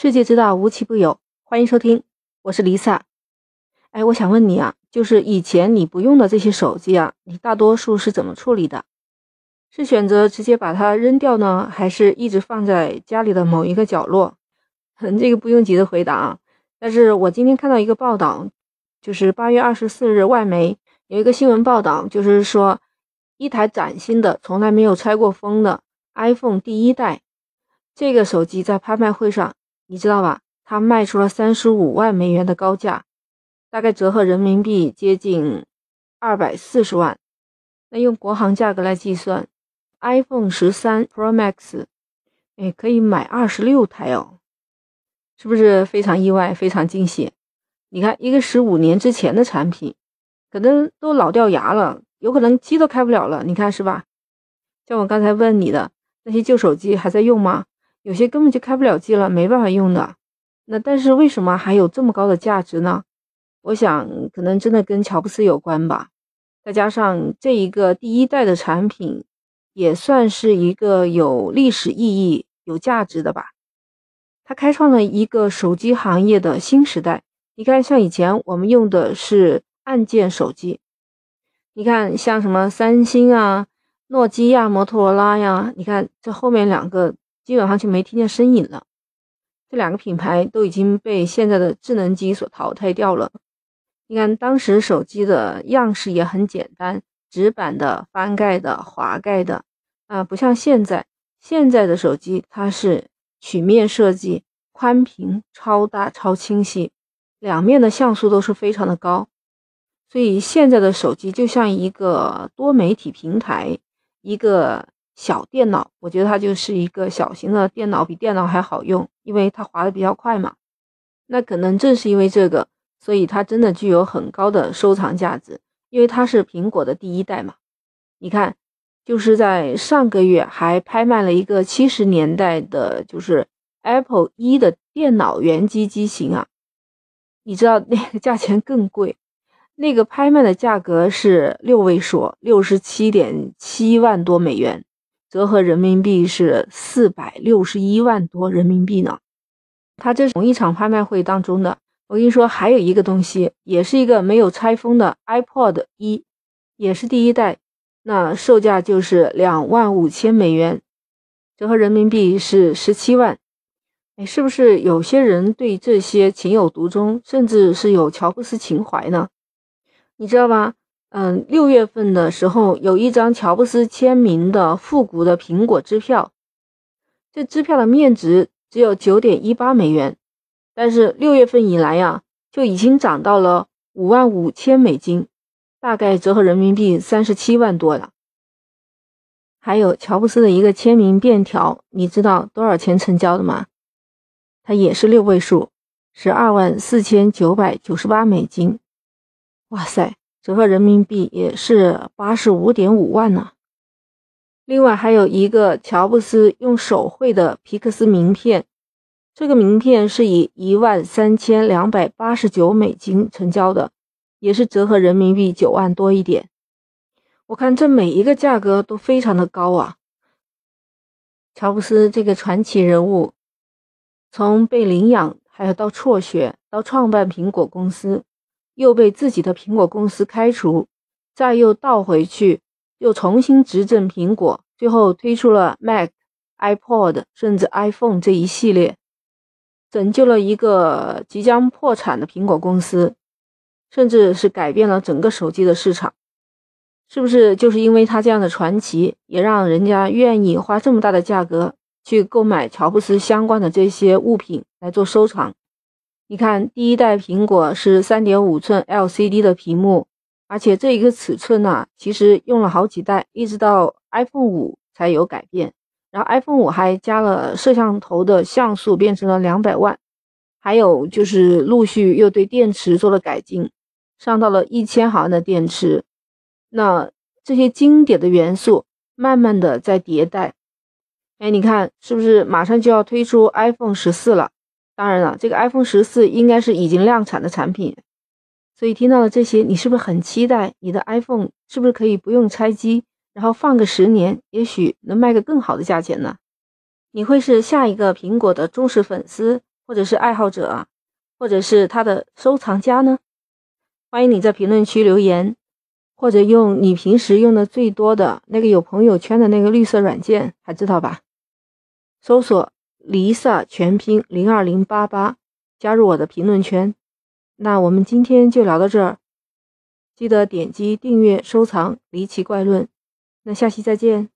世界之大，无奇不有。欢迎收听，我是 Lisa。哎，我想问你啊，就是以前你不用的这些手机啊，你大多数是怎么处理的？是选择直接把它扔掉呢，还是一直放在家里的某一个角落？这个不用急着回答啊。但是我今天看到一个报道，就是八月二十四日，外媒有一个新闻报道，就是说一台崭新的、从来没有拆过封的 iPhone 第一代这个手机在拍卖会上。你知道吧？它卖出了三十五万美元的高价，大概折合人民币接近二百四十万。那用国行价格来计算，iPhone 十三 Pro Max，哎，可以买二十六台哦，是不是非常意外、非常惊喜？你看，一个十五年之前的产品，可能都老掉牙了，有可能机都开不了了。你看是吧？像我刚才问你的那些旧手机还在用吗？有些根本就开不了机了，没办法用的。那但是为什么还有这么高的价值呢？我想可能真的跟乔布斯有关吧。再加上这一个第一代的产品，也算是一个有历史意义、有价值的吧。它开创了一个手机行业的新时代。你看，像以前我们用的是按键手机，你看像什么三星啊、诺基亚、摩托罗拉呀，你看这后面两个。基本上就没听见声音了，这两个品牌都已经被现在的智能机所淘汰掉了。你看，当时手机的样式也很简单，直板的、翻盖的、滑盖的，啊，不像现在，现在的手机它是曲面设计，宽屏、超大、超清晰，两面的像素都是非常的高，所以现在的手机就像一个多媒体平台，一个。小电脑，我觉得它就是一个小型的电脑，比电脑还好用，因为它滑的比较快嘛。那可能正是因为这个，所以它真的具有很高的收藏价值，因为它是苹果的第一代嘛。你看，就是在上个月还拍卖了一个七十年代的，就是 Apple 一的电脑原机机型啊。你知道那个价钱更贵，那个拍卖的价格是六位数，六十七点七万多美元。折合人民币是四百六十一万多人民币呢。它这是同一场拍卖会当中的。我跟你说，还有一个东西，也是一个没有拆封的 iPod 一，也是第一代。那售价就是两万五千美元，折合人民币是十七万。哎，是不是有些人对这些情有独钟，甚至是有乔布斯情怀呢？你知道吧？嗯，六月份的时候有一张乔布斯签名的复古的苹果支票，这支票的面值只有九点一八美元，但是六月份以来呀，就已经涨到了五万五千美金，大概折合人民币三十七万多了。还有乔布斯的一个签名便条，你知道多少钱成交的吗？它也是六位数，十二万四千九百九十八美金。哇塞！折合人民币也是八十五点五万呢。另外还有一个乔布斯用手绘的皮克斯名片，这个名片是以一万三千两百八十九美金成交的，也是折合人民币九万多一点。我看这每一个价格都非常的高啊。乔布斯这个传奇人物，从被领养，还有到辍学，到创办苹果公司。又被自己的苹果公司开除，再又倒回去，又重新执政苹果，最后推出了 Mac、iPod，甚至 iPhone 这一系列，拯救了一个即将破产的苹果公司，甚至是改变了整个手机的市场。是不是就是因为他这样的传奇，也让人家愿意花这么大的价格去购买乔布斯相关的这些物品来做收藏？你看，第一代苹果是三点五寸 LCD 的屏幕，而且这一个尺寸呢，其实用了好几代，一直到 iPhone 五才有改变。然后 iPhone 五还加了摄像头的像素变成了两百万，还有就是陆续又对电池做了改进，上到了一千毫安的电池。那这些经典的元素慢慢的在迭代。哎，你看是不是马上就要推出 iPhone 十四了？当然了，这个 iPhone 十四应该是已经量产的产品，所以听到了这些，你是不是很期待你的 iPhone 是不是可以不用拆机，然后放个十年，也许能卖个更好的价钱呢？你会是下一个苹果的忠实粉丝，或者是爱好者啊，或者是他的收藏家呢？欢迎你在评论区留言，或者用你平时用的最多的那个有朋友圈的那个绿色软件，还知道吧？搜索离萨全拼零二零八八，加入我的评论圈。那我们今天就聊到这儿，记得点击订阅、收藏《离奇怪论》。那下期再见。